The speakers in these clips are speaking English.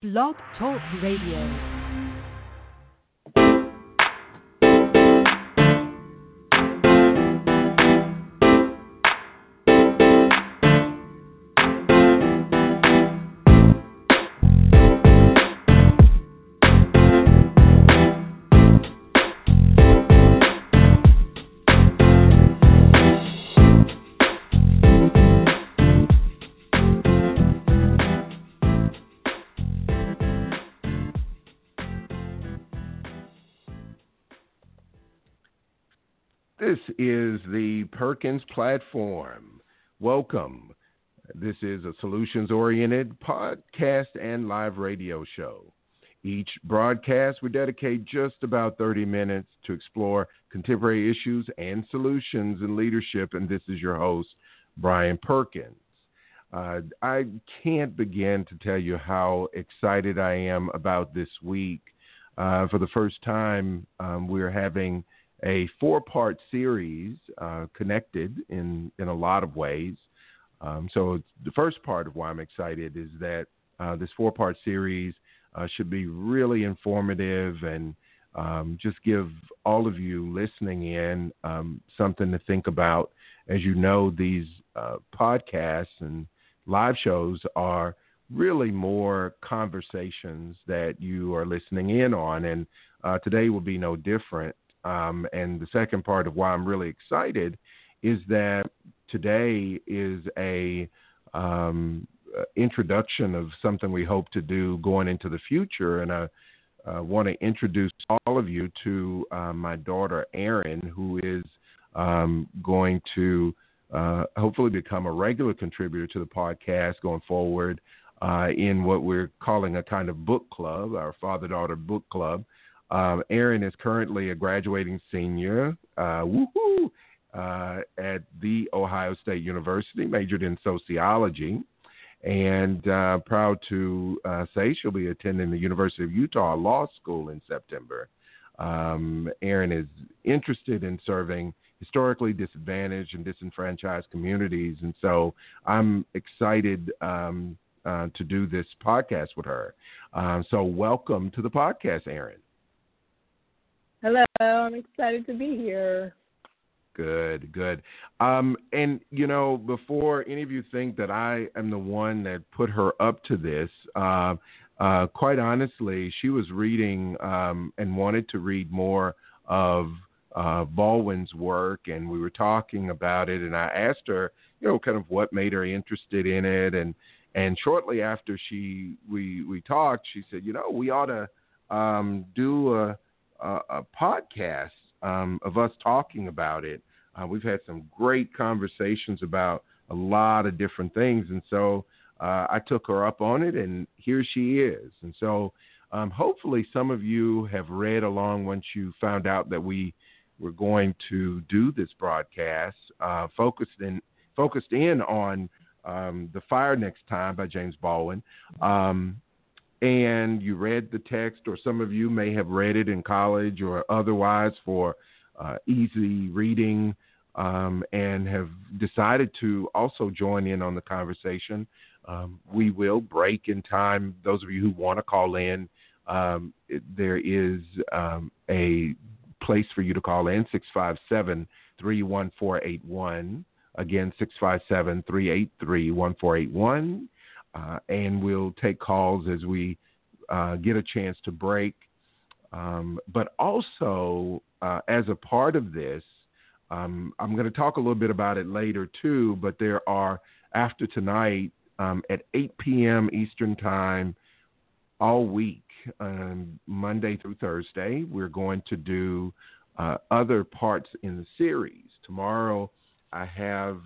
Blog Talk Radio. Is the Perkins Platform. Welcome. This is a solutions oriented podcast and live radio show. Each broadcast, we dedicate just about 30 minutes to explore contemporary issues and solutions in leadership. And this is your host, Brian Perkins. Uh, I can't begin to tell you how excited I am about this week. Uh, for the first time, um, we're having a four part series uh, connected in, in a lot of ways. Um, so, the first part of why I'm excited is that uh, this four part series uh, should be really informative and um, just give all of you listening in um, something to think about. As you know, these uh, podcasts and live shows are really more conversations that you are listening in on, and uh, today will be no different. Um, and the second part of why I'm really excited is that today is a um, uh, introduction of something we hope to do going into the future. And I uh, want to introduce all of you to uh, my daughter, Arin, who is um, going to uh, hopefully become a regular contributor to the podcast going forward uh, in what we're calling a kind of book club, our father daughter book club. Um, Arin is currently a graduating senior, uh, woohoo, uh, at the Ohio State University, majored in sociology, and uh, proud to uh, say she'll be attending the University of Utah Law School in September. Um, Arin is interested in serving historically disadvantaged and disenfranchised communities, and so I'm excited um, uh, to do this podcast with her. Um, so, welcome to the podcast, Arin. Hello, I'm excited to be here. Good, good. Um, and you know, before any of you think that I am the one that put her up to this, uh, uh, quite honestly, she was reading um, and wanted to read more of uh, Baldwin's work, and we were talking about it. And I asked her, you know, kind of what made her interested in it, and and shortly after she we we talked, she said, you know, we ought to um, do a a, a podcast um, of us talking about it. Uh, we've had some great conversations about a lot of different things, and so uh, I took her up on it, and here she is. And so, um, hopefully, some of you have read along once you found out that we were going to do this broadcast, uh, focused in focused in on um, the Fire Next Time by James Baldwin. Um, and you read the text, or some of you may have read it in college or otherwise for uh, easy reading, um, and have decided to also join in on the conversation. Um, we will break in time. Those of you who want to call in, um, it, there is um, a place for you to call in 657 31481. Again, 657 383 1481 uh, and we'll take calls as we uh, get a chance to break. Um, but also, uh, as a part of this, um, I'm going to talk a little bit about it later too. But there are after tonight um, at 8 p.m. Eastern Time all week, um, Monday through Thursday, we're going to do uh, other parts in the series. Tomorrow, I have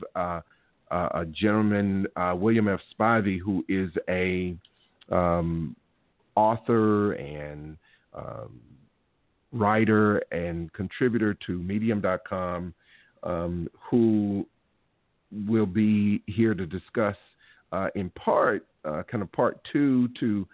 uh, a gentleman, uh, William F. Spivey, who is a um, author and um, writer and contributor to Medium.com, um, who will be here to discuss, uh, in part, uh, kind of part two to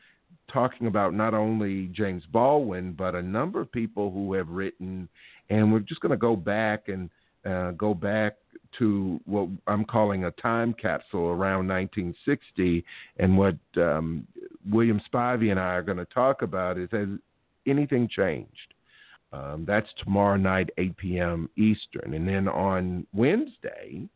talking about not only James Baldwin, but a number of people who have written. And we're just going to go back and uh, go back to what I'm calling a time capsule around 1960. And what um, William Spivey and I are going to talk about is has anything changed? Um, that's tomorrow night, 8 p.m. Eastern. And then on Wednesday,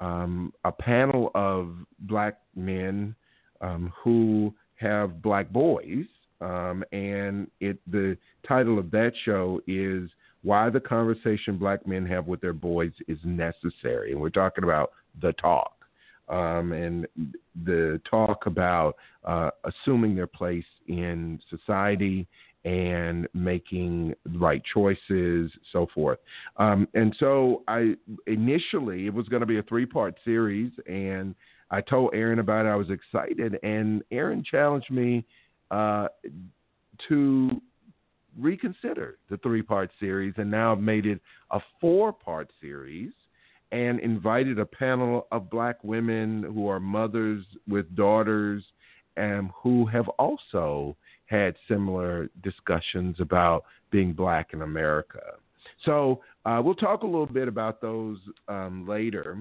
um, a panel of black men um, who have black boys. Um, and it the title of that show is why the conversation black men have with their boys is necessary. And we're talking about the talk. Um, and the talk about uh, assuming their place in society and making the right choices, so forth. Um, and so I initially it was going to be a three part series, and I told Arin about it. I was excited, and Arin challenged me uh, to reconsider the three part series, and now made it a four part series. And invited a panel of black women who are mothers with daughters and who have also had similar discussions about being black in America. So uh, we'll talk a little bit about those um, later.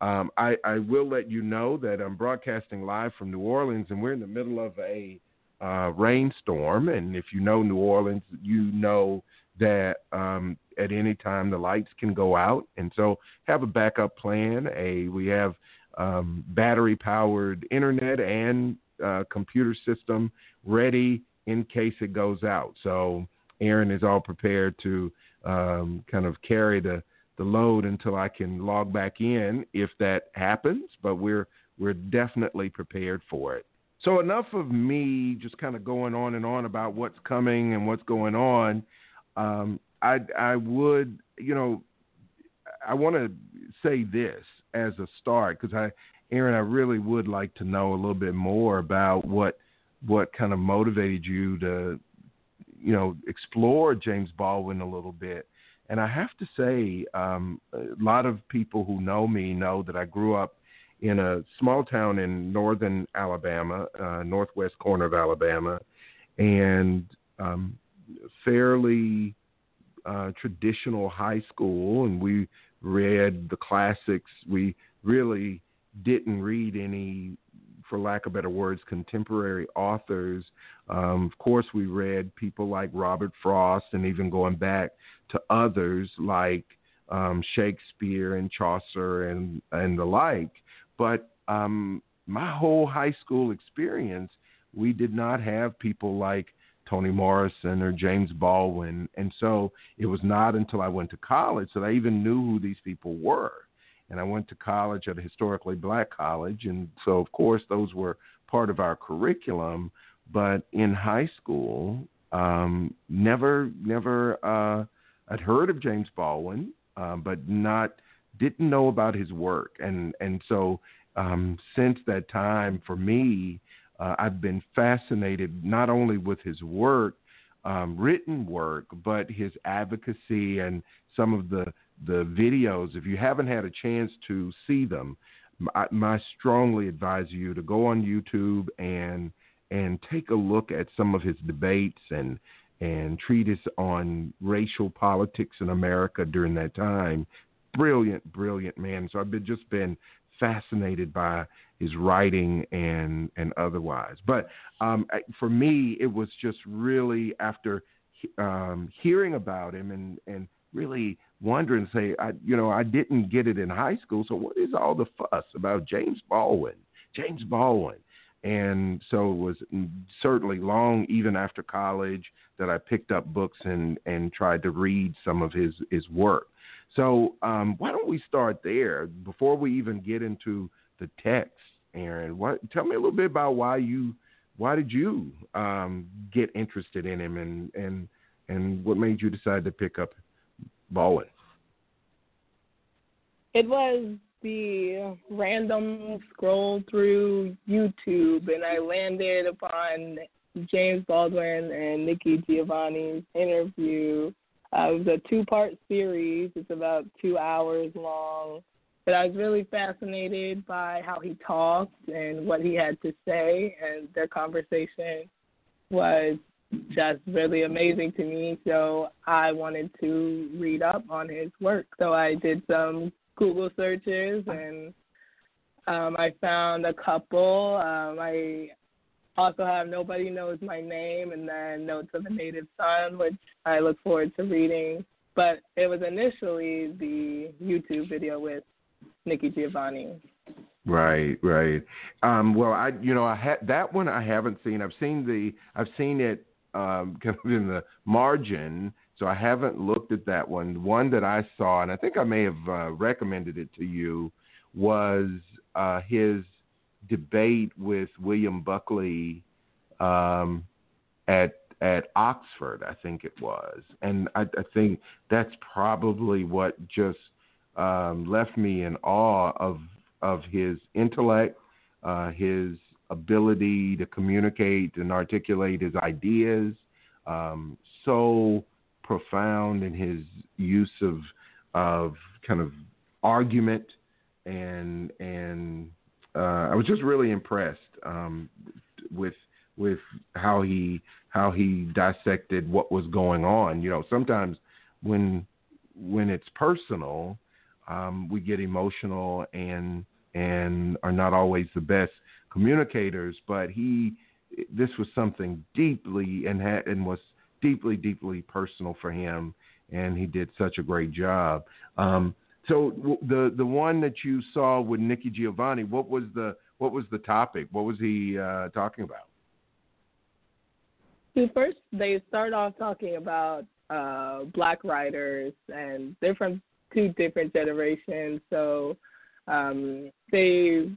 Um, I, I, will let you know that I'm broadcasting live from New Orleans, and we're in the middle of a uh, rainstorm. And if you know New Orleans, you know that um, at any time the lights can go out, and so have a backup plan. A we have um, battery powered internet and uh, computer system ready in case it goes out. So Arin is all prepared to um, kind of carry the the load until I can log back in if that happens. But we're we're definitely prepared for it. So enough of me just kind of going on and on about what's coming and what's going on. Um, I I would you know I want to say this as a start because I Arin I really would like to know a little bit more about what what kind of motivated you to, you know, explore James Baldwin a little bit. And I have to say, um, a lot of people who know me know that I grew up in a small town in northern Alabama, uh, northwest corner of Alabama, and um, fairly uh, traditional high school. And we read the classics. We really didn't read any for lack of better words, contemporary authors. Um, of course, we read people like Robert Frost, and even going back to others like um, Shakespeare and Chaucer and and the like. But um, my whole high school experience, we did not have people like Toni Morrison or James Baldwin, and so it was not until I went to college that I even knew who these people were. And I went to college at a historically black college, and so of course those were part of our curriculum. But in high school, um, never, never, uh, I'd heard of James Baldwin, uh, but not didn't know about his work, and and so um, since that time, for me, uh, I've been fascinated not only with his work, um, written work, but his advocacy and some of the the videos, if you haven't had a chance to see them, I, I strongly advise you to go on YouTube and and take a look at some of his debates and and treatise on racial politics in America during that time. Brilliant, brilliant man. So I've been just been fascinated by his writing and and otherwise. But um, for me, it was just really after um, hearing about him and and really wondering, say, I, you know, I didn't get it in high school. So what is all the fuss about James Baldwin? James Baldwin. And so it was certainly long, even after college, that I picked up books and, and tried to read some of his, his work. So um, why don't we start there before we even get into the text, Arin? What, tell me a little bit about why you, why did you um, get interested in him, and and and what made you decide to pick up Baldwin? It was the random scroll through YouTube, and I landed upon James Baldwin and Nikki Giovanni's interview. Uh, it was a two part series, it's about two hours long. But I was really fascinated by how he talked and what he had to say, and their conversation was just really amazing to me. So I wanted to read up on his work. So I did some Google searches, and um, I found a couple. Um, I also have Nobody Knows My Name, and then Notes of a Native Son, which I look forward to reading. But it was initially the YouTube video with Nikki Giovanni. Right, right. Um, well, I, you know, I had that one. I haven't seen. I've seen the. I've seen it um, kind of in the margin, so I haven't looked at that one. One that I saw, and I think I may have uh, recommended it to you, was uh, his debate with William Buckley um, at at Oxford, I think it was, and I, I think that's probably what just um, left me in awe of of his intellect, uh, his ability to communicate and articulate his ideas. Um, so profound in his use of of kind of argument and and uh, I was just really impressed um, with with how he how he dissected what was going on. You know, sometimes when when it's personal, um, we get emotional and and are not always the best communicators. But he, this was something deeply and had and was deeply deeply personal for him, and he did such a great job. Um, so the the one that you saw with Nikki Giovanni, what was the what was the topic? What was he uh, talking about? first they start off talking about uh, black writers, and they're from two different generations. So um, they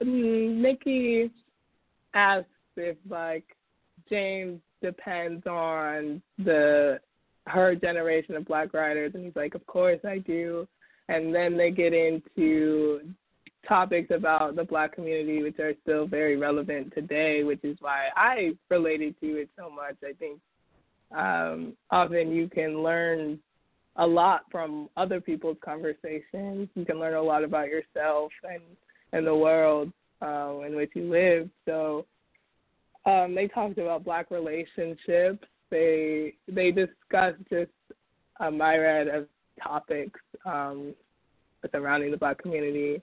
Nikki asks if like James depends on the her generation of black writers and he's like of course i do. And then they get into topics about the black community which are still very relevant today which is why i related to it so much. I think um, often you can learn a lot from other people's conversations. You can learn a lot about yourself and and the world uh, in which you live. So um, they talked about black relationships they they discussed just a myriad of topics um, surrounding the black community.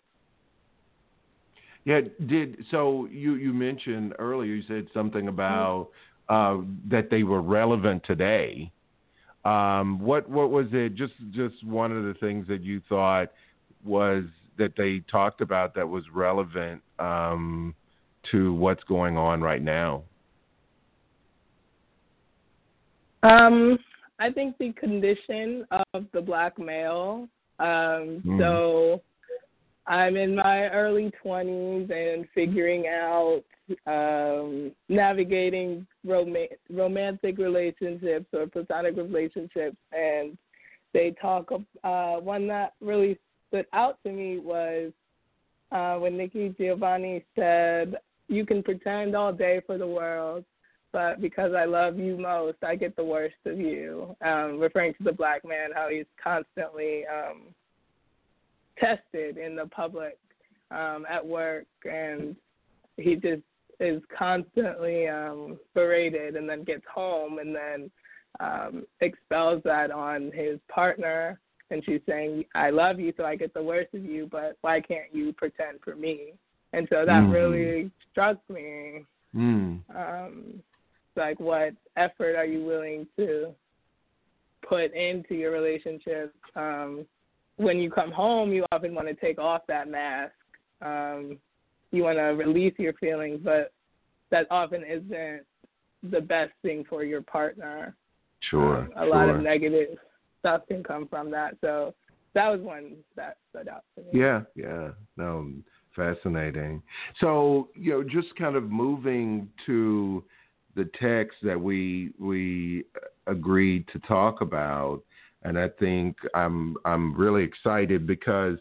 Yeah, did so you you mentioned earlier you said something about uh, that they were relevant today. Um, what what was it? Just just one of the things that you thought was that they talked about that was relevant um, to what's going on right now. Um, I think the condition of the black male. Um, mm. So I'm in my early 20s and figuring out um, navigating rom- romantic relationships or platonic relationships. And they talk, uh, one that really stood out to me was uh, when Nikki Giovanni said, You can pretend all day for the world, but because I love you most, I get the worst of you. Um, referring to the black man, how he's constantly um, tested in the public, um, at work, and he just is constantly um, berated, and then gets home, and then um, expels that on his partner. And she's saying, "I love you, so I get the worst of you, but why can't you pretend for me?" And so that mm-hmm. really struck me. Mm. Um, like what effort are you willing to put into your relationship? Um when you come home you often want to take off that mask. Um you want to release your feelings but that often isn't the best thing for your partner. Sure um, a sure. lot of negative stuff can come from that so that was one that stood out to me. Yeah yeah no fascinating. So you know just kind of moving to the text that we we agreed to talk about, and I think I'm I'm really excited because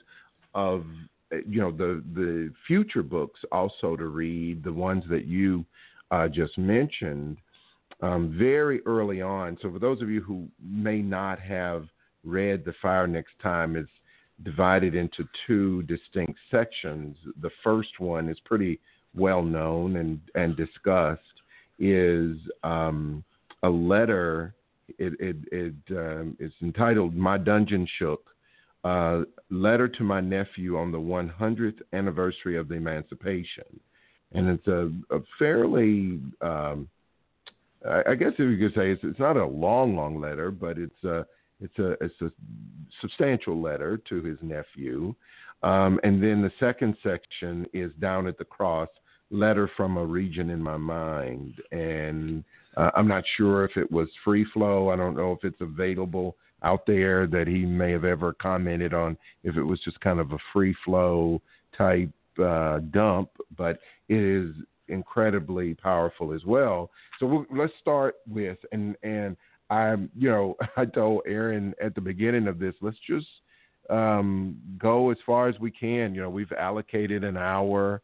of you know the the future books also to read the ones that you uh, just mentioned um, very early on. So for those of you who may not have read The Fire Next Time, it's divided into two distinct sections. The first one is pretty well known and and discussed is um, a letter. It, it, it um, it's entitled "My Dungeon Shook," uh, letter to my nephew on the 100th anniversary of the emancipation, and it's a, a fairly, um, I, I guess if you could say it's, it's not a long, long letter, but it's a it's a it's a substantial letter to his nephew, um, and then the second section is down at the cross, letter from a region in my mind, and uh, I'm not sure if it was free flow. I don't know if it's available out there that he may have ever commented on. If it was just kind of a free flow type uh, dump, but it is incredibly powerful as well. So we'll, let's start with and and I'm you know I told Arin at the beginning of this let's just um, go as far as we can. You know we've allocated an hour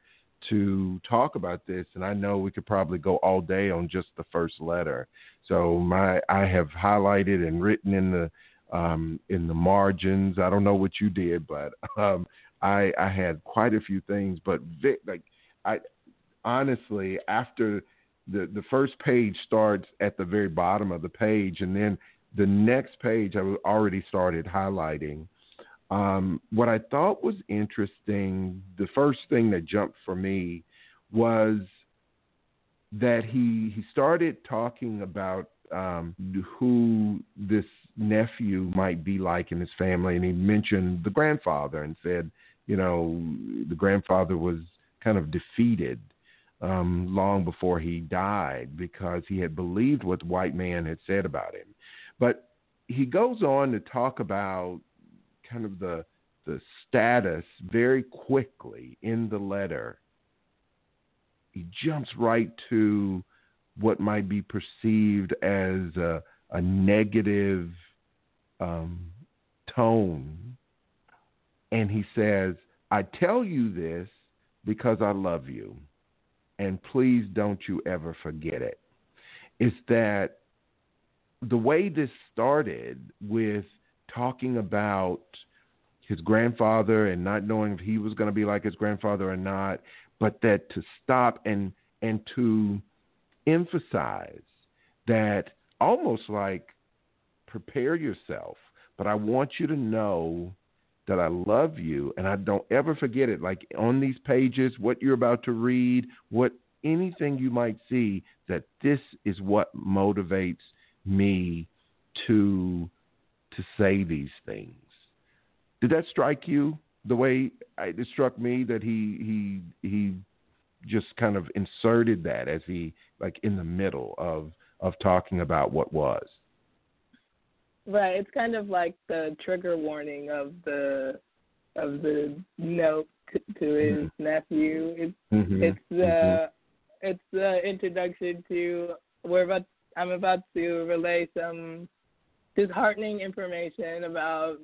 to talk about this, and I know we could probably go all day on just the first letter. So my I have highlighted and written in the um, in the margins. I don't know what you did, but um, I I had quite a few things. But Vic, like I honestly after the the first page starts at the very bottom of the page, and then the next page I already started highlighting. Um, what I thought was interesting, the first thing that jumped for me was that he he started talking about um, who this nephew might be like in his family, and he mentioned the grandfather and said, you know, the grandfather was kind of defeated um, long before he died because he had believed what the white man had said about him. But he goes on to talk about kind of the the status very quickly in the letter. He jumps right to what might be perceived as a, a negative um, tone. And he says, I tell you this because I love you and please don't you ever forget it. it, is that the way this started with talking about his grandfather and not knowing if he was going to be like his grandfather or not, but that to stop and and to emphasize that almost like prepare yourself, but I want you to know that I love you and I don't ever forget it. Like on these pages, what you're about to read, what anything you might see, that this is what motivates me to to say these things. Did that strike you the way it struck me that he he he just kind of inserted that as he like in the middle of of talking about what was. Right. It's kind of like the trigger warning of the of the note to, to his mm-hmm. nephew. It's mm-hmm. it's the mm-hmm. it's the introduction to we're about I'm about to relay some disheartening information about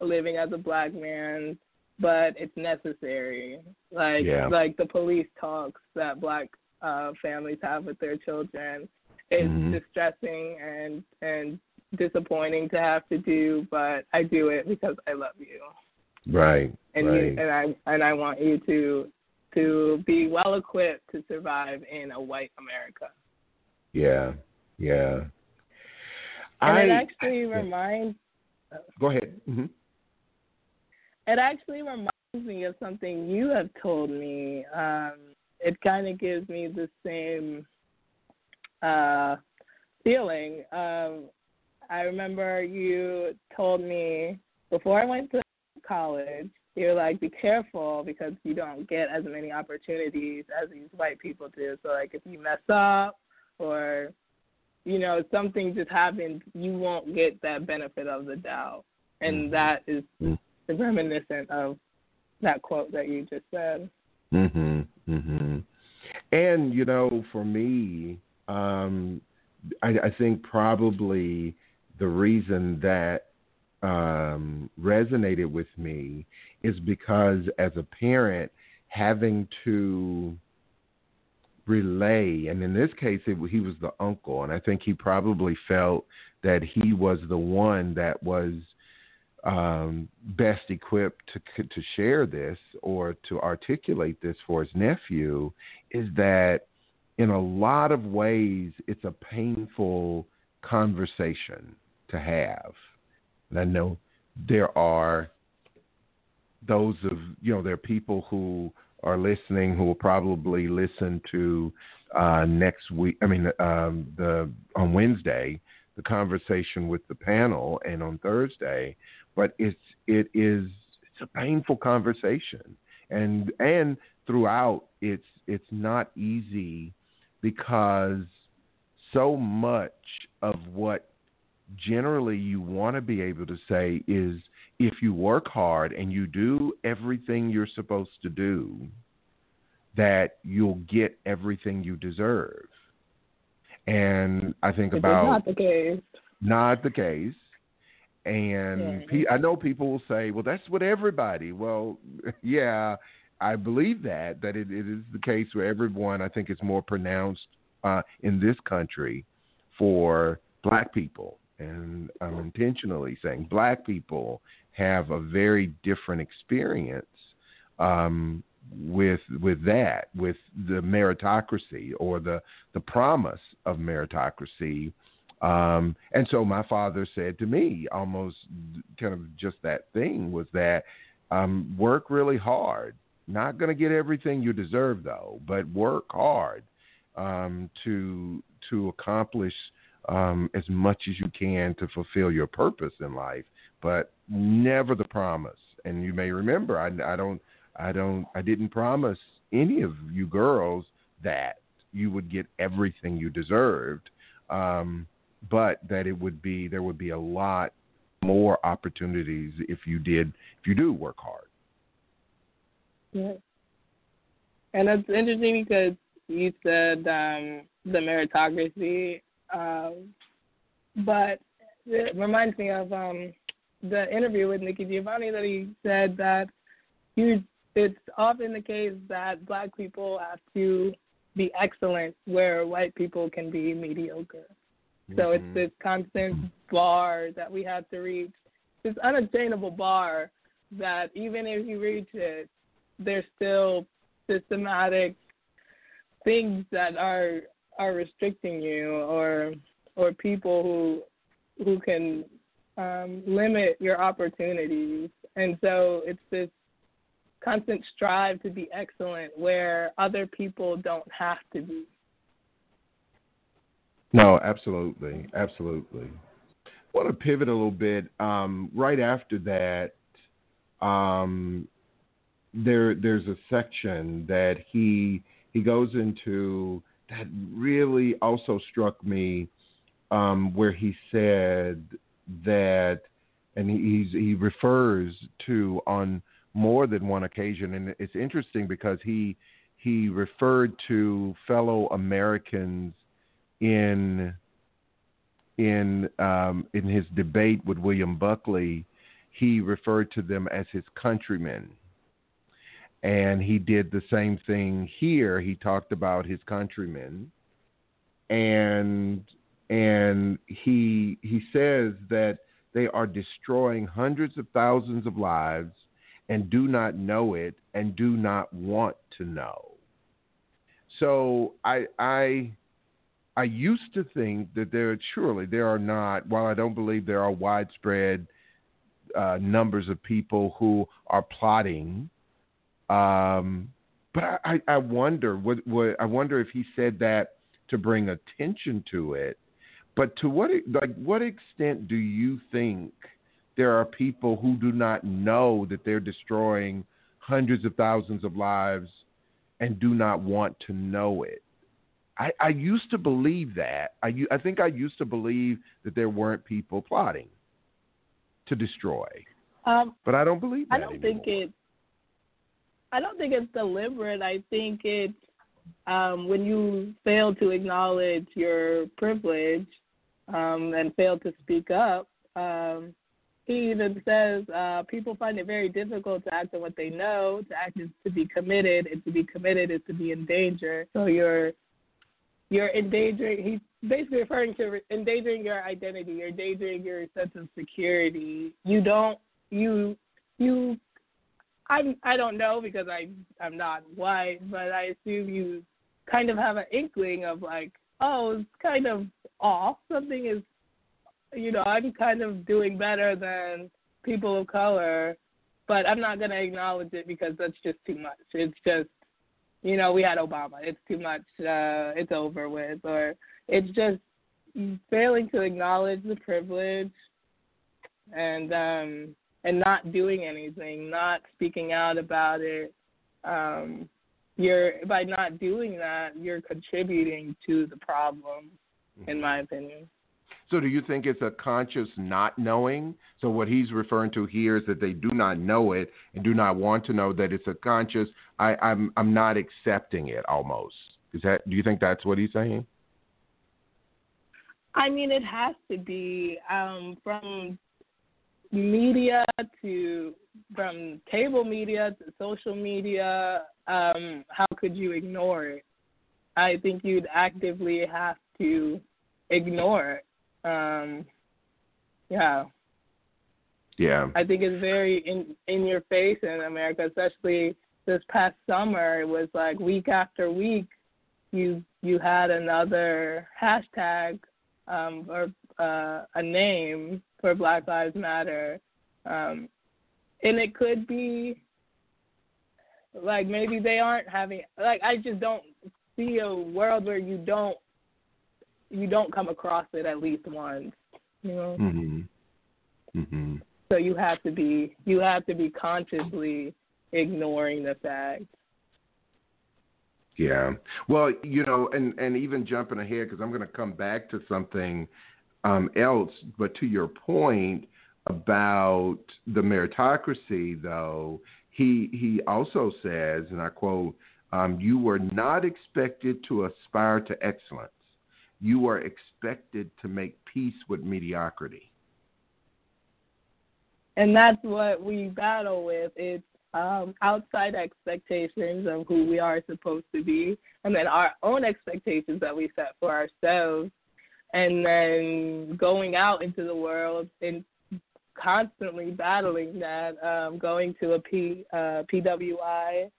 living as a black man, but it's necessary. Like yeah. like the police talks that black uh families have with their children. It's mm-hmm. distressing and and disappointing to have to do, but I do it because I love you. Right. And right. you and I and I want you to to be well equipped to survive in a white America. Yeah. Yeah. And I, it actually reminds Go ahead. Mm-hmm. It actually reminds me of something you have told me. Um, it kind of gives me the same uh, feeling. Um, I remember you told me before I went to college, you're like, be careful because you don't get as many opportunities as these white people do. So, like, if you mess up or, you know, something just happens, you won't get that benefit of the doubt. And mm-hmm. that is mm-hmm. reminiscent of that quote that you just said. Mhm. Mhm. And you know, for me, um, I, I think probably the reason that um, resonated with me is because as a parent, having to relay, and in this case, it, he was the uncle, and I think he probably felt that he was the one that was um, best equipped to to share this or to articulate this for his nephew. Is that in a lot of ways, it's a painful conversation to have. And I know there are those of you know there are people who are listening who will probably listen to uh, next week. I mean, um, the on Wednesday the conversation with the panel, and on Thursday. But it's it is it's a painful conversation, and and throughout it's it's not easy because so much of what generally you want to be able to say is if you work hard and you do everything you're supposed to do, that you'll get everything you deserve. And I think about not the case. Not the case. And yeah. pe- I know people will say, "Well, that's what everybody." Well, yeah, I believe that that it, it is the case where everyone. I think it's more pronounced uh, in this country for black people, and I'm intentionally saying black people have a very different experience um, with with that, with the meritocracy or the the promise of meritocracy. Um, and so my father said to me, almost kind of just that thing was that um, work really hard. Not going to get everything you deserve though, but work hard um, to to accomplish um, as much as you can to fulfill your purpose in life, but never the promise. And you may remember, I, I don't I don't I didn't promise any of you girls that you would get everything you deserved. Um, but that it would be there would be a lot more opportunities if you did if you do work hard. Yeah. And it's interesting because you said um, the meritocracy, um, but it reminds me of um, the interview with Nikki Giovanni that he said that you it's often the case that black people have to be excellent where white people can be mediocre. Mm-hmm. So it's mm-hmm. this constant bar that we have to reach, this unattainable bar that even if you reach it, there's still systematic things that are are restricting you or or people who who can um, limit your opportunities. And so it's this constant strive to be excellent where other people don't have to be. No, absolutely, absolutely. I want to pivot a little bit. Um, right after that, um, there there's a section that he he goes into that really also struck me, um, where he said that, and he he refers to on more than one occasion, and it's interesting because he he referred to fellow Americans in in um, in his debate with William Buckley. He referred to them as his countrymen, and he did the same thing here. He talked about his countrymen, and and he he says that they are destroying hundreds of thousands of lives and do not know it and do not want to know. So I I I used to think that there surely there are not while I don't believe there are widespread uh, numbers of people who are plotting. Um, but I, I, wonder what, what I wonder if he said that to bring attention to it. But to what like what extent do you think there are people who do not know that they're destroying hundreds of thousands of lives and do not want to know it. I, I used to believe that. I, I think I used to believe that there weren't people plotting to destroy. Um, but I don't believe that I don't anymore. think it. I don't think it's deliberate. I think it's um, when you fail to acknowledge your privilege um, and failed to speak up. Um, he even says uh, people find it very difficult to act on what they know. To act is to be committed, and to be committed is to be in danger. So you're you're endangering. He's basically referring to endangering your identity. You're endangering your sense of security. You don't you you. I I don't know because I I'm not white, but I assume you kind of have an inkling of like, oh, it's kind of off. Something is you know, I'm kind of doing better than people of color. but I'm not gonna acknowledge it because that's just too much. It's just, you know, we had Obama. It's too much. Uh, it's over with, or it's just failing to acknowledge the privilege and um and not doing anything, not speaking out about it. Um, you're by not doing that, you're contributing to the problem, in my opinion. So, do you think it's a conscious not knowing? So, what he's referring to here is that they do not know it and do not want to know that it's a conscious. I, I'm I'm not accepting it. Almost. Is that? Do you think that's what he's saying? I mean, it has to be um, from media to from cable media to social media. Um, how could you ignore it? I think you'd actively have to ignore it. Um, yeah. Yeah. I think it's very in in your face in America, especially this past summer. It was like week after week, you you had another hashtag um, or uh, a name for Black Lives Matter, um, and it could be like maybe they aren't having like I just don't see a world where you don't you don't come across it at least once, you know. Mhm. Mhm. So you have to be you have to be consciously ignoring the fact. Yeah. Well, you know, and and even jumping ahead because I'm going to come back to something um, else, but to your point about the meritocracy, though, he he also says, and I quote, um, "You were not expected to aspire to excellence. You are expected to make peace with mediocrity." And that's what we battle with. It's um, outside expectations of who we are supposed to be, and then our own expectations that we set for ourselves, and then going out into the world and constantly battling that, um, going to a P, uh, PWI,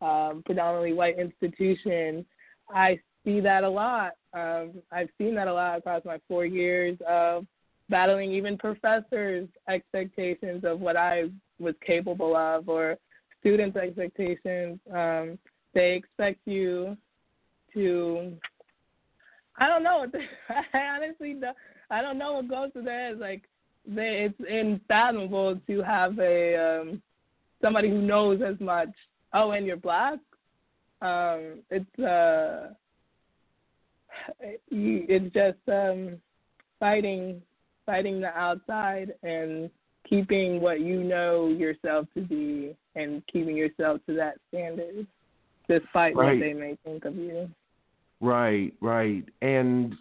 um, predominantly white institution, I see that a lot. Um, I've seen that a lot across my four years of battling even professors' expectations of what I was capable of or students' expectations. Um, they expect you to. I don't know. I honestly don't. I don't know what goes through their heads. Like, they, it's unfathomable to have a um, somebody who knows as much. Oh, and you're black. Um, it's uh, it's just um, fighting, fighting the outside and keeping what you know yourself to be and keeping yourself to that standard despite right. what they may think of you. Right, right. And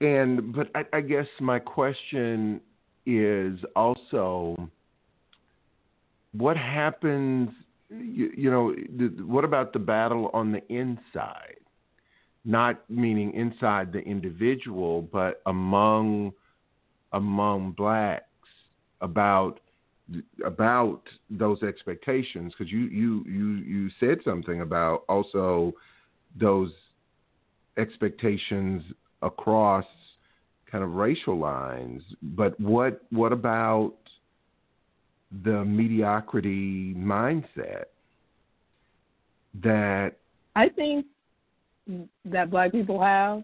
and but I, I guess my question is also what happens you, you know what about the battle on the inside not meaning inside the individual but among among blacks about about those expectations because you, you you you said something about also those expectations across kind of racial lines but what what about the mediocrity mindset that I think that black people have.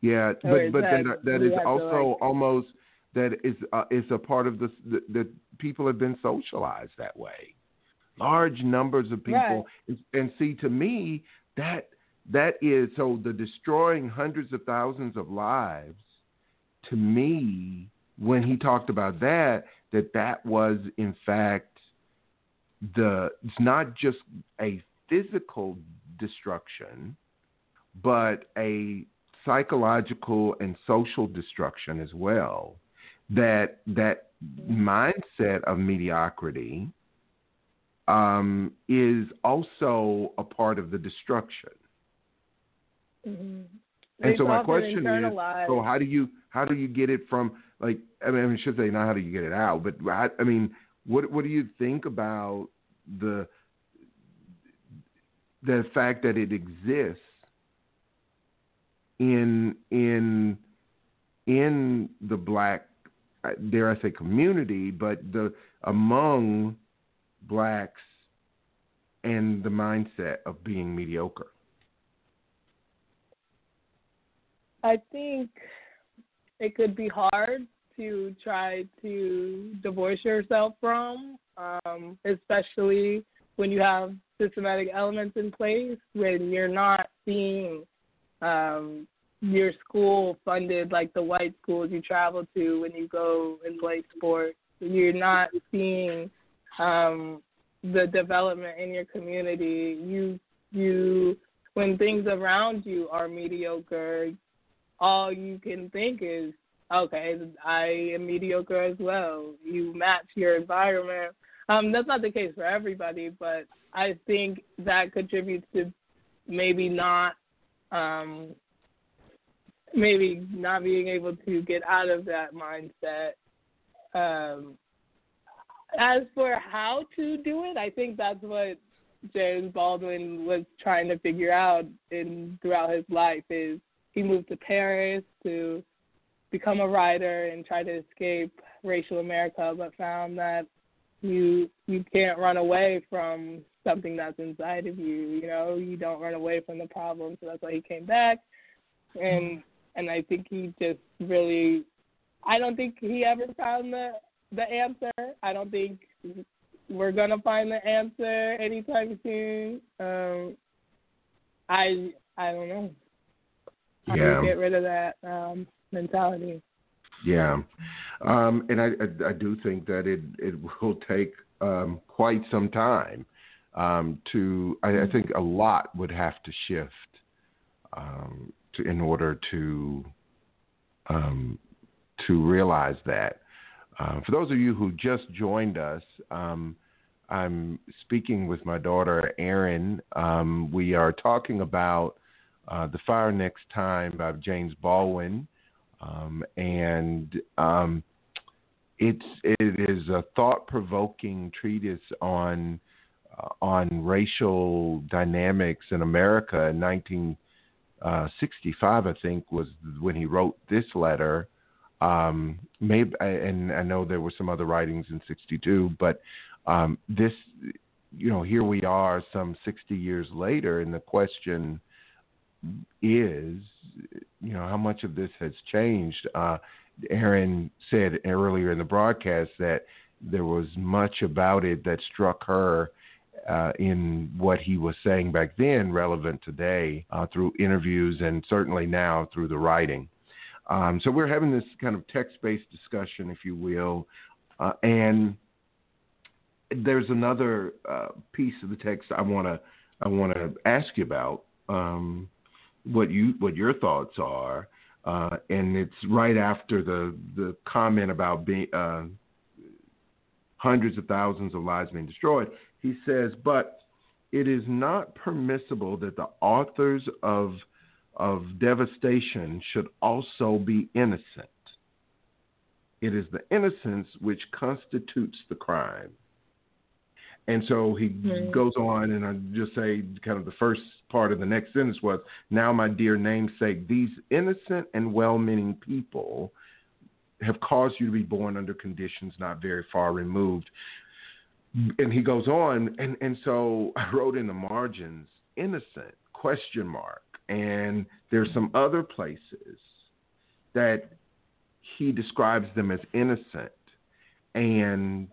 Yeah but but that that that is also like- almost that is uh, is a part of the that people have been socialized that way. Large numbers of people, and, and see to me that that is so the destroying hundreds of thousands of lives. To me, when he talked about that, that that was in fact the it's not just a physical destruction, but a psychological and social destruction as well that that mindset of mediocrity um, is also a part of the destruction. Mm-hmm. And so my question is, so how do you how do you get it from like I mean I should say not how do you get it out, but I, I mean what what do you think about the the fact that it exists in in in the black dare I say community, but the among blacks and the mindset of being mediocre? I think it could be hard to try to divorce yourself from, um, especially when you have systematic elements in place, when you're not seeing um, your school funded like the white schools you travel to when you go and play sports. You're not seeing um, the development in your community. You you when things around you are mediocre, all you can think is, okay, I am mediocre as well. You match your environment. Um, that's not the case for everybody, but I think that contributes to maybe not um, maybe not being able to get out of that mindset. Um, as for how to do it, I think that's what James Baldwin was trying to figure out in throughout his life is he moved to Paris to become a writer and try to escape racial America, but found that you you can't run away from something that's inside of you. You know, you don't run away from the problem. So that's why he came back, and and I think he just really, I don't think he ever found the the answer. I don't think we're gonna find the answer anytime soon. Um, I I don't know. How yeah. do get rid of that um, mentality? Yeah, um, and I, I, I do think that it it will take um, quite some time um, to. I, I, think a lot would have to shift um, to, in order to um, to realize that. Uh, for those of you who just joined us, um, I'm speaking with my daughter Arin. Um, we are talking about uh, "The Fire Next Time" by James Baldwin, um, and um, it's it is a thought-provoking treatise on uh, on racial dynamics in America in 19- uh, 65, I think, was when he wrote this letter. Um, maybe, and I know there were some other writings in 62, but um, this, you know, here we are some 60 years later, and the question is, you know, how much of this has changed? Uh, Arin said earlier in the broadcast that there was much about it that struck her uh, in what he was saying back then relevant today uh, through interviews and certainly now through the writing. Um, so we're having this kind of text-based discussion, if you will, uh, and there's another uh, piece of the text I want to I want to ask you about um, what you what your thoughts are, uh, and it's right after the the comment about being uh, hundreds of thousands of lives being destroyed he says, but it is not permissible that the authors of of devastation should also be innocent. It is the innocence which constitutes the crime. And so he mm-hmm. goes on, and I just say, kind of the first part of the next sentence was, Now, my dear namesake, these innocent and well meaning people have caused you to be born under conditions not very far removed. And he goes on, and and so I wrote in the margins, innocent? Question mark, and there's some other places that he describes them as innocent, and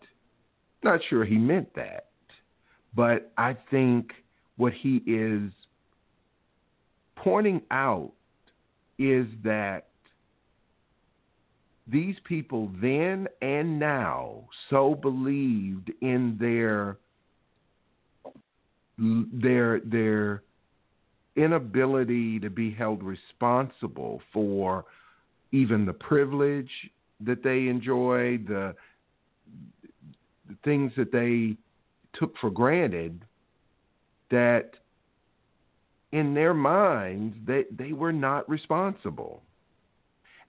not sure he meant that, but I think what he is pointing out is that these people then and now so believed in their their their inability to be held responsible for even the privilege that they enjoy, the, the things that they took for granted, that in their minds they, they were not responsible.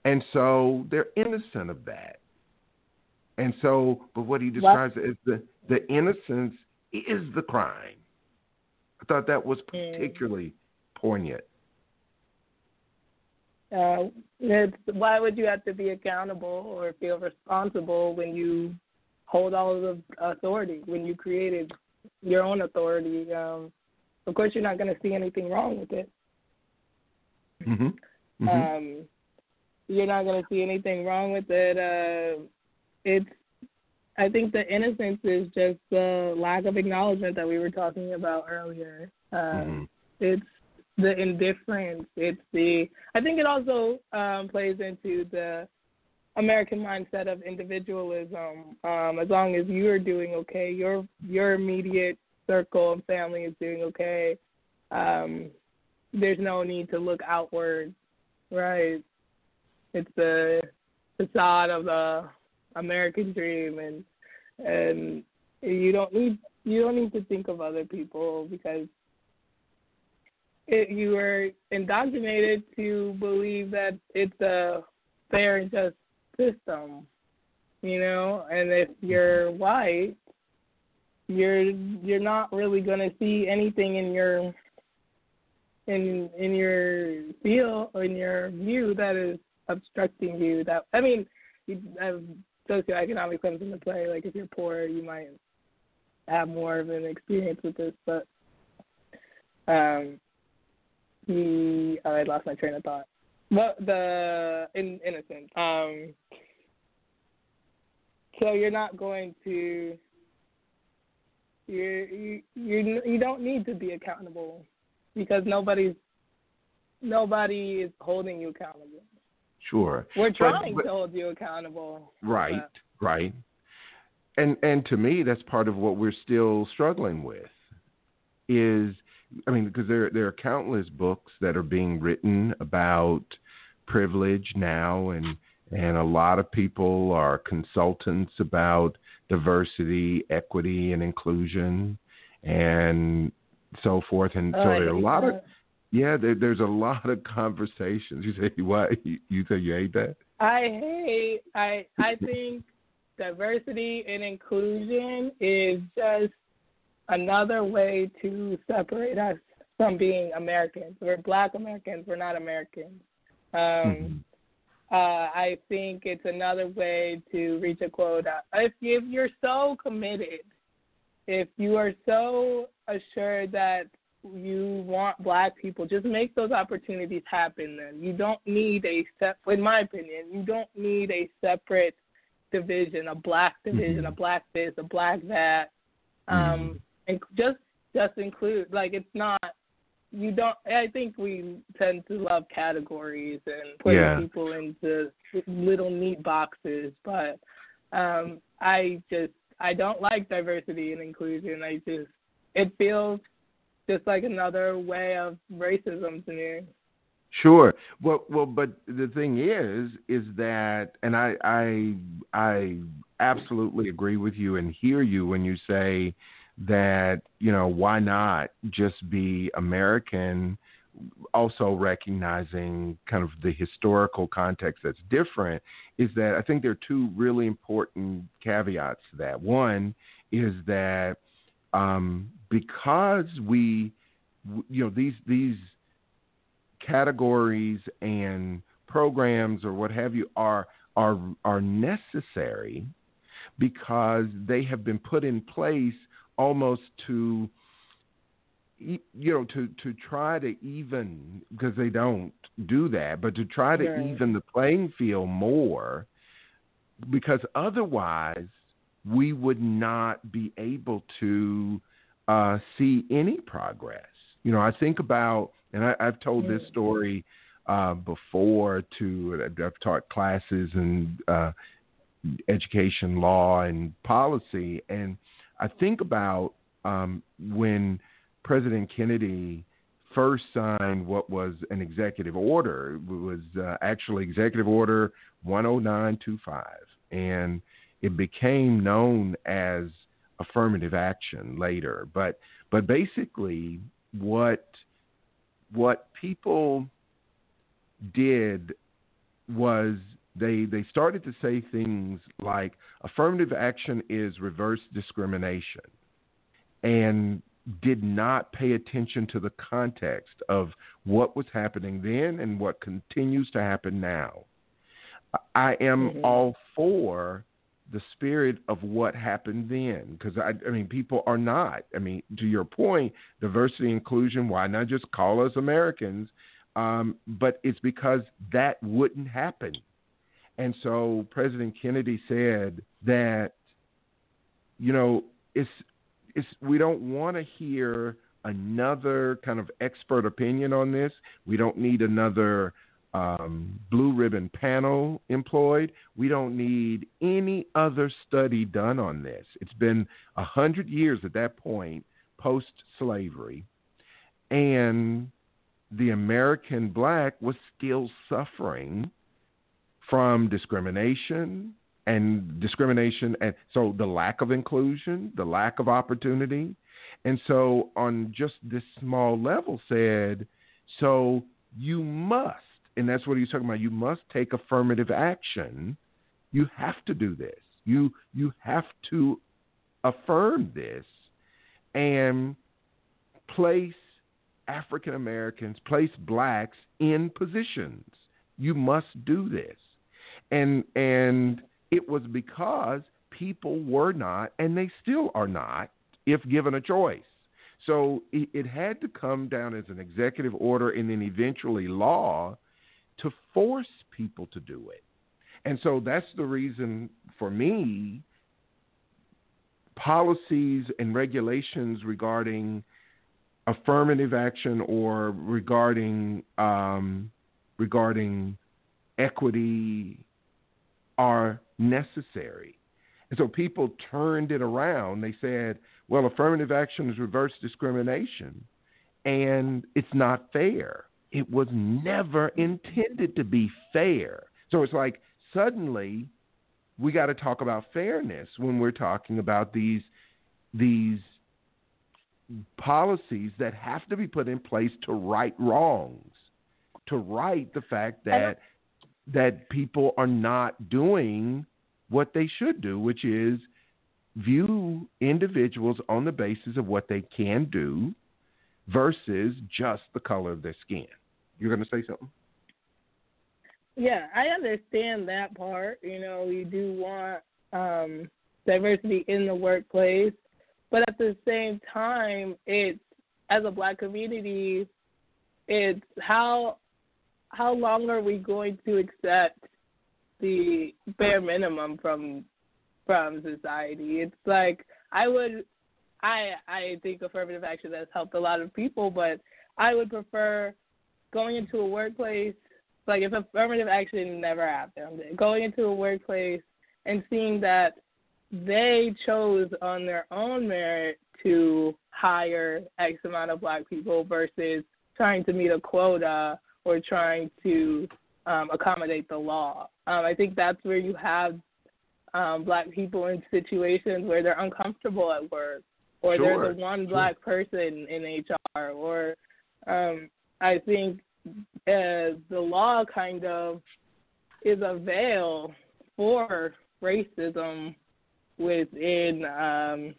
And so they're innocent of that. And so, but what he describes what? as the, the innocence is the crime. I thought that was particularly mm. poignant. Uh, why would you have to be accountable or feel responsible when you hold all of the authority? When you created your own authority, um, of course, you're not going to see anything wrong with it. Mm-hmm. Mm-hmm. Um, you're not going to see anything wrong with it. Uh, it's I think the innocence is just the lack of acknowledgement that we were talking about earlier. Um, mm-hmm. It's the indifference. It's the. I think it also um, plays into the American mindset of individualism. Um, as long as you are doing okay, your your immediate circle and family is doing okay. Um, there's no need to look outward, right? It's the facade of the American dream, and and you don't need you don't need to think of other people because it, you are indoctrinated to believe that it's a fair and just system, you know. And if you're white, you're you're not really going to see anything in your in in your feel in your view that is obstructing you. That I mean, you have socioeconomic comes into play. Like if you're poor, you might have more of an experience with this. But um, he, oh, I lost my train of thought. But the in, innocent. Um, so you're not going to. You you you you don't need to be accountable because nobody's nobody is holding you accountable. Sure. We're trying but, to hold you accountable. Right, but. right. And and to me, that's part of what we're still struggling with. Is I mean, because there there are countless books that are being written about privilege now, and and a lot of people are consultants about diversity, equity, and inclusion, and so forth. And oh, so there are a lot that. of yeah, there, there's a lot of conversations. You say what? You, you say you hate that? I hate. I I think diversity and inclusion is just another way to separate us from being Americans. We're Black Americans. We're not Americans. Um, mm-hmm. uh, I think it's another way to reach a quota. If if you're so committed, if you are so assured that you want black people, just make those opportunities happen then. You don't need a step in my opinion, you don't need a separate division, a black division, mm-hmm. a black this, a black that. Um mm-hmm. and just just include like it's not you don't I think we tend to love categories and put yeah. people into little neat boxes, but um I just I don't like diversity and inclusion. I just it feels just like another way of racism to me. Sure. Well, well, but the thing is, is that, and I, I, I absolutely agree with you and hear you when you say that, you know, why not just be American, also recognizing kind of the historical context that's different. Is that I think there are two really important caveats to that. One is that um, because we, you know, these these categories and programs or what have you are are are necessary because they have been put in place almost to you know to to try to even because they don't do that but to try to right. even the playing field more because otherwise we would not be able to uh, see any progress. You know, I think about, and I, have told this story uh, before to, I've taught classes in uh, education law and policy, and I think about um, when President Kennedy first signed what was an executive order. It was uh, actually Executive Order 10925, and it became known as affirmative action later. But but basically, what what people did was they they started to say things like affirmative action is reverse discrimination, and did not pay attention to the context of what was happening then and what continues to happen now. I am mm-hmm. all for the spirit of what happened then because I, I mean people are not i mean to your point diversity inclusion why not just call us americans um, but it's because that wouldn't happen and so president kennedy said that you know it's it's we don't want to hear another kind of expert opinion on this we don't need another um, blue ribbon panel employed. We don't need any other study done on this. It's been a hundred years at that point, post slavery, and the American black was still suffering from discrimination and discrimination and so the lack of inclusion, the lack of opportunity. And so on just this small level said, so you must and that's what he's talking about. You must take affirmative action. You have to do this. You you have to affirm this and place African Americans, place blacks in positions. You must do this. And and it was because people were not and they still are not if given a choice. So it, it had to come down as an executive order and then eventually law to force people to do it. And so that's the reason for me policies and regulations regarding affirmative action or regarding um, regarding equity are necessary. And so people turned it around. They said, well, affirmative action is reverse discrimination, and it's not fair it was never intended to be fair. So it's like suddenly we got to talk about fairness when we're talking about these these policies that have to be put in place to right wrongs, to right the fact that that people are not doing what they should do, which is view individuals on the basis of what they can do versus just the color of their skin. You're going to say something? Yeah, I understand that part. You know, we do want um, diversity in the workplace, but at the same time, it's as a black community, it's how how long are we going to accept the bare minimum from from society? It's like I would I I think affirmative action has helped a lot of people, but I would prefer going into a workplace, like if affirmative action never happened, going into a workplace and seeing that they chose on their own merit to hire X amount of black people versus trying to meet a quota or trying to um, accommodate the law. Um, I think that's where you have um, black people in situations where they're uncomfortable at work, or sure. they're the one black sure. person in HR, or um, I think uh, the law kind of is a veil for racism within um,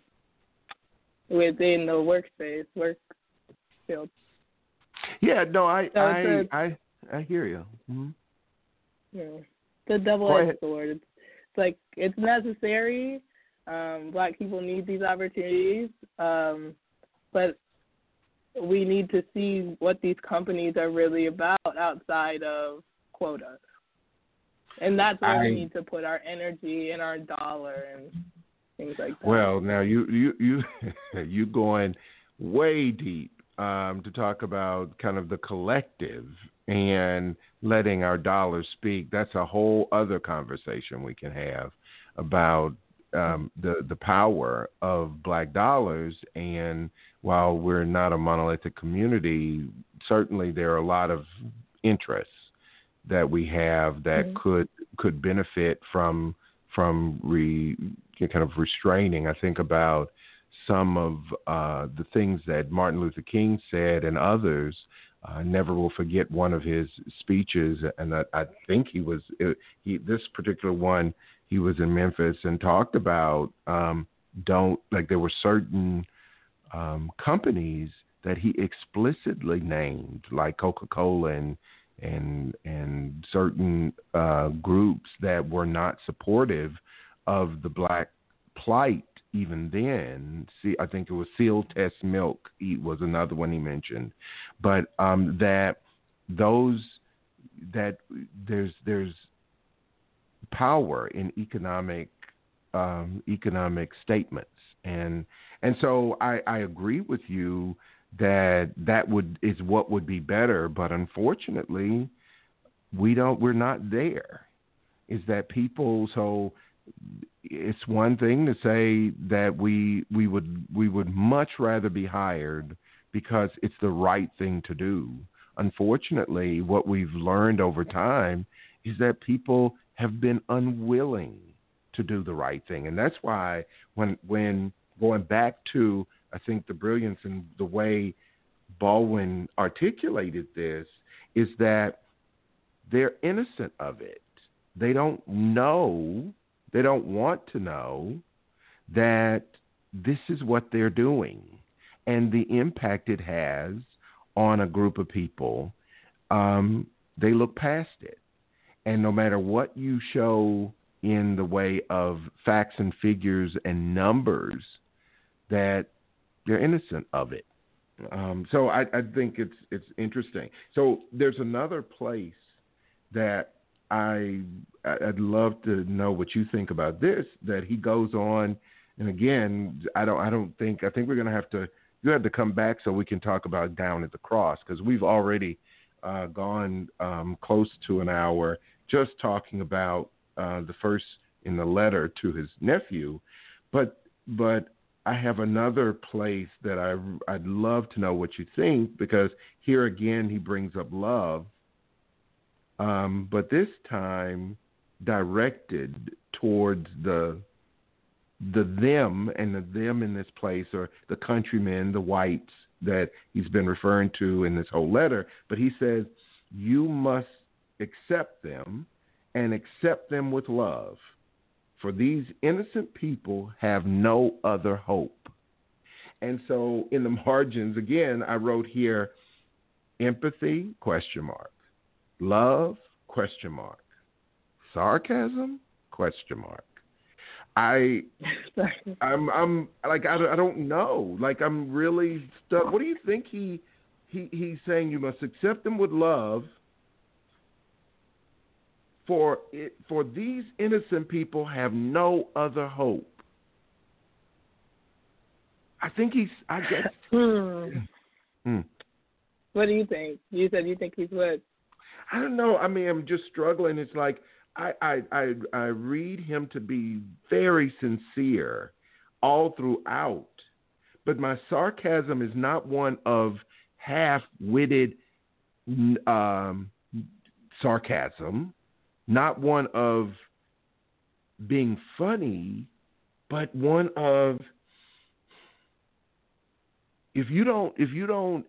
within the workspace work field. Yeah, no, I so I, a, I I hear you. Mm-hmm. Yeah, the double-edged sword. It's, it's like it's necessary. Um, black people need these opportunities, um, but we need to see what these companies are really about outside of quotas. And that's where I, we need to put our energy and our dollar and things like that. Well, now you you you you going way deep um, to talk about kind of the collective and letting our dollars speak. That's a whole other conversation we can have about um, the the power of black dollars and while we're not a monolithic community, certainly there are a lot of interests that we have that mm-hmm. could could benefit from from re, kind of restraining. I think about some of uh, the things that Martin Luther King said and others. I never will forget one of his speeches, and I, I think he was he this particular one. He was in Memphis and talked about um, don't like there were certain um, companies that he explicitly named, like Coca Cola and and and certain uh, groups that were not supportive of the black plight even then. See, I think it was seal test Milk was another one he mentioned, but um, that those that there's there's power in economic um, economic statements, and and so I, I agree with you that that would is what would be better, but unfortunately, we don't we're not there. Is that people so it's one thing to say that we we would we would much rather be hired because it's the right thing to do. Unfortunately, what we've learned over time is that people have been unwilling to do the right thing, and that's why when when going back to I think the brilliance in the way Baldwin articulated this is that they're innocent of it. They don't know they don't want to know that this is what they're doing and the impact it has on a group of people. Um, they look past it. And no matter what you show in the way of facts and figures and numbers, that they're innocent of it. Um, so I, I think it's it's interesting. So there's another place that I I'd love to know what you think about this. That he goes on, and again, I don't I don't think I think we're gonna have to you have to come back so we can talk about down at the cross because we've already uh, gone um, close to an hour just talking about uh, the first in the letter to his nephew, but but I have another place that I I'd love to know what you think because here again he brings up love um, but this time directed towards the the them and the them in this place or the countrymen, the whites that he's been referring to in this whole letter. But he says you must accept them and accept them with love. For these innocent people have no other hope. And so in the margins, again, I wrote here empathy, question mark. Love? Question mark. Sarcasm? Question mark. I, I'm, I'm like I, I don't know. Like I'm really stuck. What do you think he, he, he's saying? You must accept them with love. For it, for these innocent people have no other hope. I think he's. I guess. Hmm. Hmm. What do you think? You said you think he's what? I don't know. I mean, I'm just struggling. It's like I I I, I read him to be very sincere all throughout, but my sarcasm is not one of half-witted um, sarcasm, not one of being funny, but one of if you don't if you don't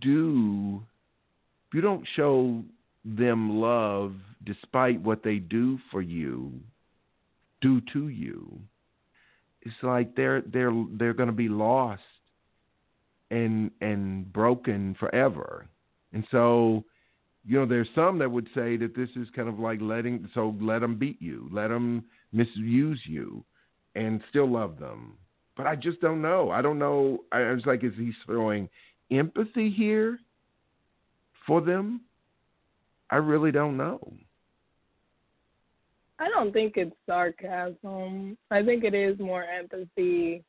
do you don't show them love despite what they do for you, do to you, it's like they're they're they're going to be lost and and broken forever. And so, you know, there's some that would say that this is kind of like letting so let them beat you, let them misuse you, and still love them. But I just don't know. I don't know. I, I was like, is he throwing empathy here? For them? I really don't know. I don't think it's sarcasm. I think it is more empathy.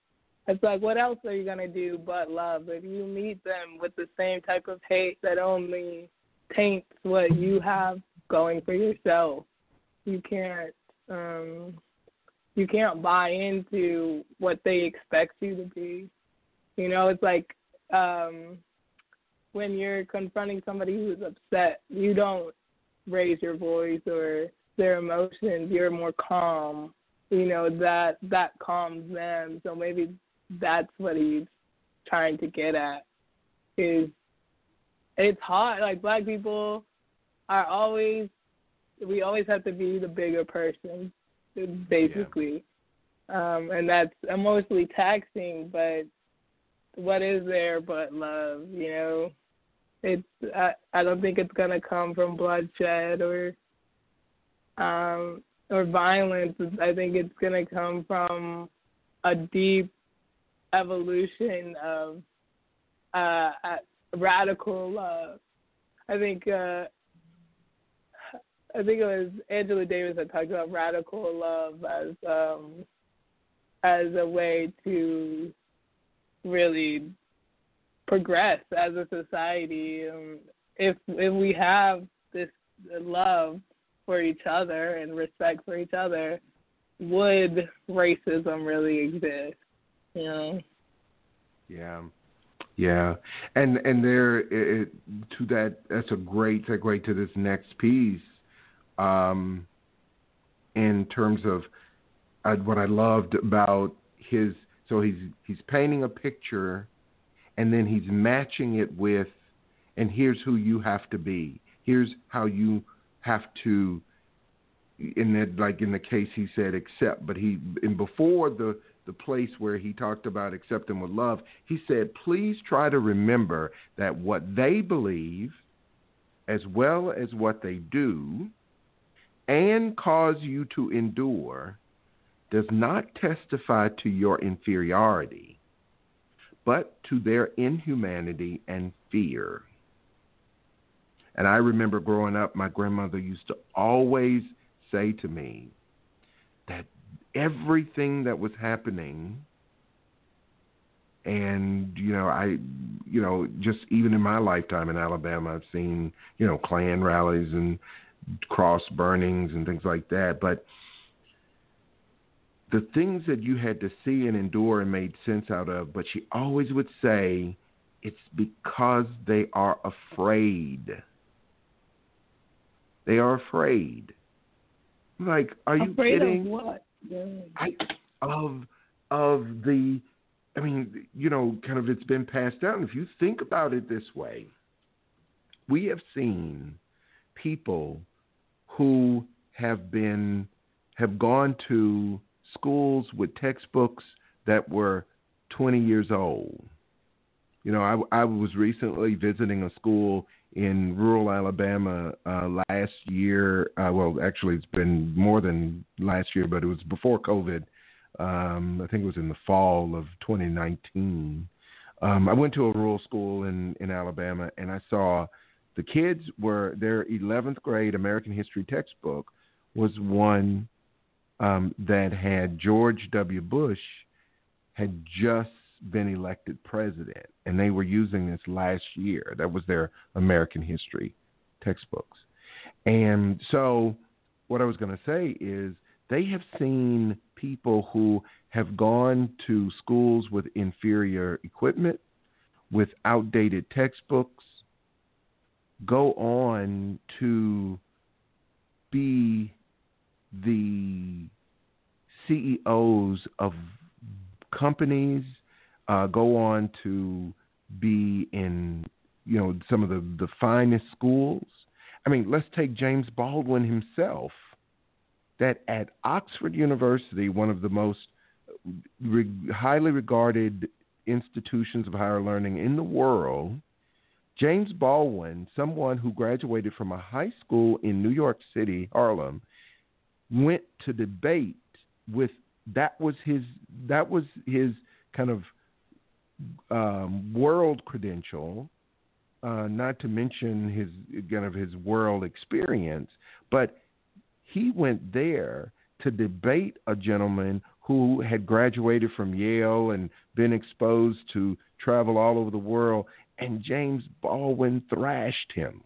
It's like, what else are you going to do but love? If you meet them with the same type of hate that only taints what you have going for yourself, you can't um you can't buy into what they expect you to be. You know, it's like um when you're confronting somebody who's upset, you don't raise your voice or their emotions. You're more calm. You know that that calms them. So maybe that's what he's trying to get at. Is it's hard. Like black people are always we always have to be the bigger person, basically. um, and that's emotionally taxing. But what is there but love? You know, it's I, I don't think it's gonna come from bloodshed or um, or violence. I think it's gonna come from a deep evolution of uh, radical love. I think uh, I think it was Angela Davis that talked about radical love as um, as a way to really progress as a society. Um, if if we have this love for each other and respect for each other, would racism really exist? You know. Yeah. Yeah, and and there it, to that that's a great segue to this next piece. Um, in terms of uh, what I loved about his, so he's he's painting a picture, and then he's matching it with, and here's who you have to be. Here's how you have to in that like in the case he said accept but he and before the the place where he talked about accepting with love he said please try to remember that what they believe as well as what they do and cause you to endure does not testify to your inferiority but to their inhumanity and fear. And I remember growing up, my grandmother used to always say to me that everything that was happening and you know i you know just even in my lifetime in alabama i've seen you know klan rallies and cross burnings and things like that. But the things that you had to see and endure and made sense out of but she always would say it's because they are afraid they are afraid like, are you Afraid kidding? Of what? I, of of the, I mean, you know, kind of it's been passed down. If you think about it this way, we have seen people who have been have gone to schools with textbooks that were 20 years old. You know, I, I was recently visiting a school in rural Alabama uh, last year. Uh, well, actually, it's been more than last year, but it was before COVID. Um, I think it was in the fall of 2019. Um, I went to a rural school in, in Alabama, and I saw the kids were their 11th grade American history textbook was one um, that had George W. Bush had just been elected president, and they were using this last year. That was their American history textbooks. And so, what I was going to say is they have seen people who have gone to schools with inferior equipment, with outdated textbooks, go on to be the CEOs of companies uh, go on to be in you know some of the the finest schools. I mean, let's take James Baldwin himself. That at Oxford University, one of the most re- highly regarded institutions of higher learning in the world, James Baldwin, someone who graduated from a high school in New York City, Harlem, went to debate with that was his that was his kind of um, world credential, uh, not to mention his kind of his world experience, but he went there to debate a gentleman who had graduated from Yale and been exposed to travel all over the world, and James Baldwin thrashed him.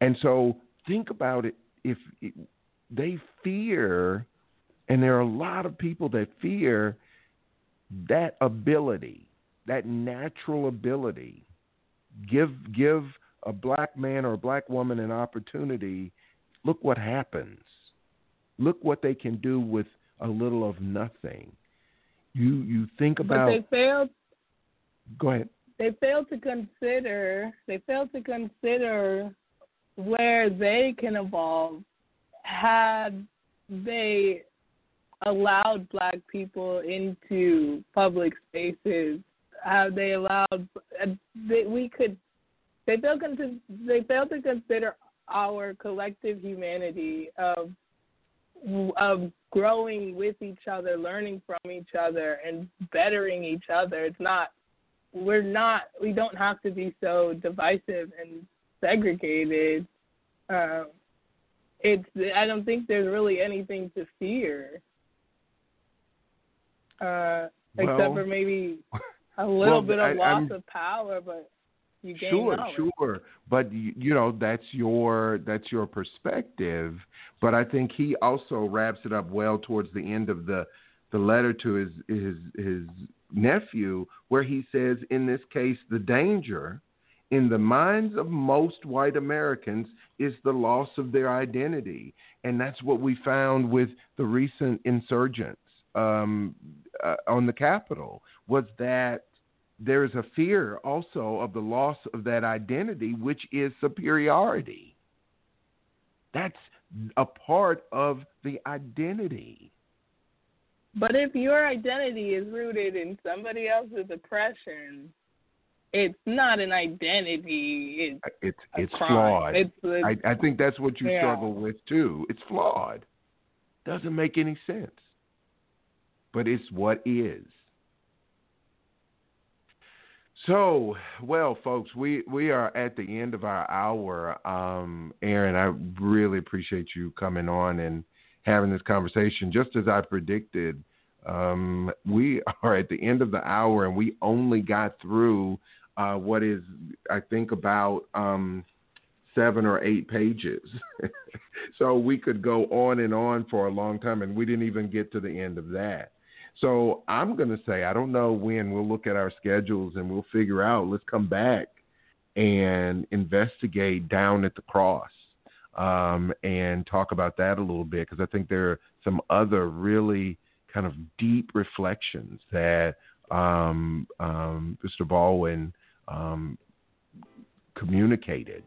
And so think about it if they fear, and there are a lot of people that fear that ability, that natural ability, give give a black man or a black woman an opportunity, look what happens. Look what they can do with a little of nothing. You you think about But they failed Go ahead. they failed to consider they failed to consider where they can evolve had they allowed black people into public spaces, how they allowed they, we could they failed to they failed to consider our collective humanity of of growing with each other, learning from each other, and bettering each other. It's not we're not we don't have to be so divisive and segregated. Uh, it's I don't think there's really anything to fear, uh, well, except for maybe a little well, bit of I, loss I'm, of power, but you gain sure, knowledge. sure, but you know that's your that's your perspective. But I think he also wraps it up well towards the end of the the letter to his his his nephew, where he says, in this case, the danger in the minds of most white Americans is the loss of their identity. And that's what we found with the recent insurgents um, uh, on the Capitol, was that there's a fear also of the loss of that identity, which is superiority. That's a part of the identity. But if your identity is rooted in somebody else's oppression, it's not an identity. It's it's, it's flawed. It's, it's, I, I think that's what you yeah. struggle with too. It's flawed. Doesn't make any sense. But it's what is. So, well, folks, we, we are at the end of our hour. Um, Arin, I really appreciate you coming on and having this conversation. Just as I predicted, um, we are at the end of the hour and we only got through uh, what is, I think, about um, seven or eight pages. so we could go on and on for a long time, and we didn't even get to the end of that. So I'm going to say, I don't know when we'll look at our schedules and we'll figure out, let's come back and investigate down at the cross um, and talk about that a little bit because I think there are some other really kind of deep reflections that um, um, Mr. Baldwin um, communicated.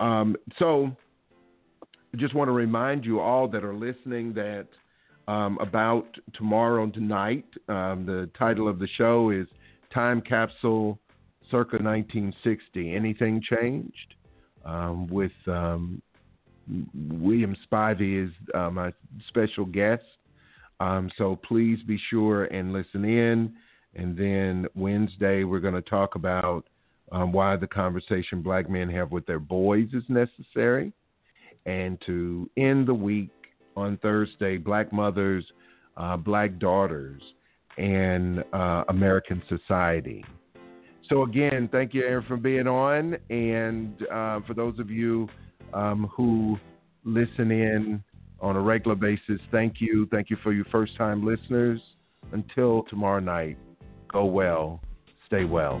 Um, so, I just want to remind you all that are listening that um, about tomorrow and tonight, um, the title of the show is Time Capsule Circa 1960. Anything changed? Um, with um, William Spivey is uh, my special guest. Um, so please be sure and listen in. And then Wednesday, we're going to talk about um, why the conversation black men have with their boys is necessary. And to end the week on Thursday, Black Mothers, uh, Black Daughters, and uh, American Society. So, again, thank you, Arin, for being on. And uh, for those of you um, who listen in on a regular basis, thank you. Thank you for your first time listeners. Until tomorrow night, go well, stay well.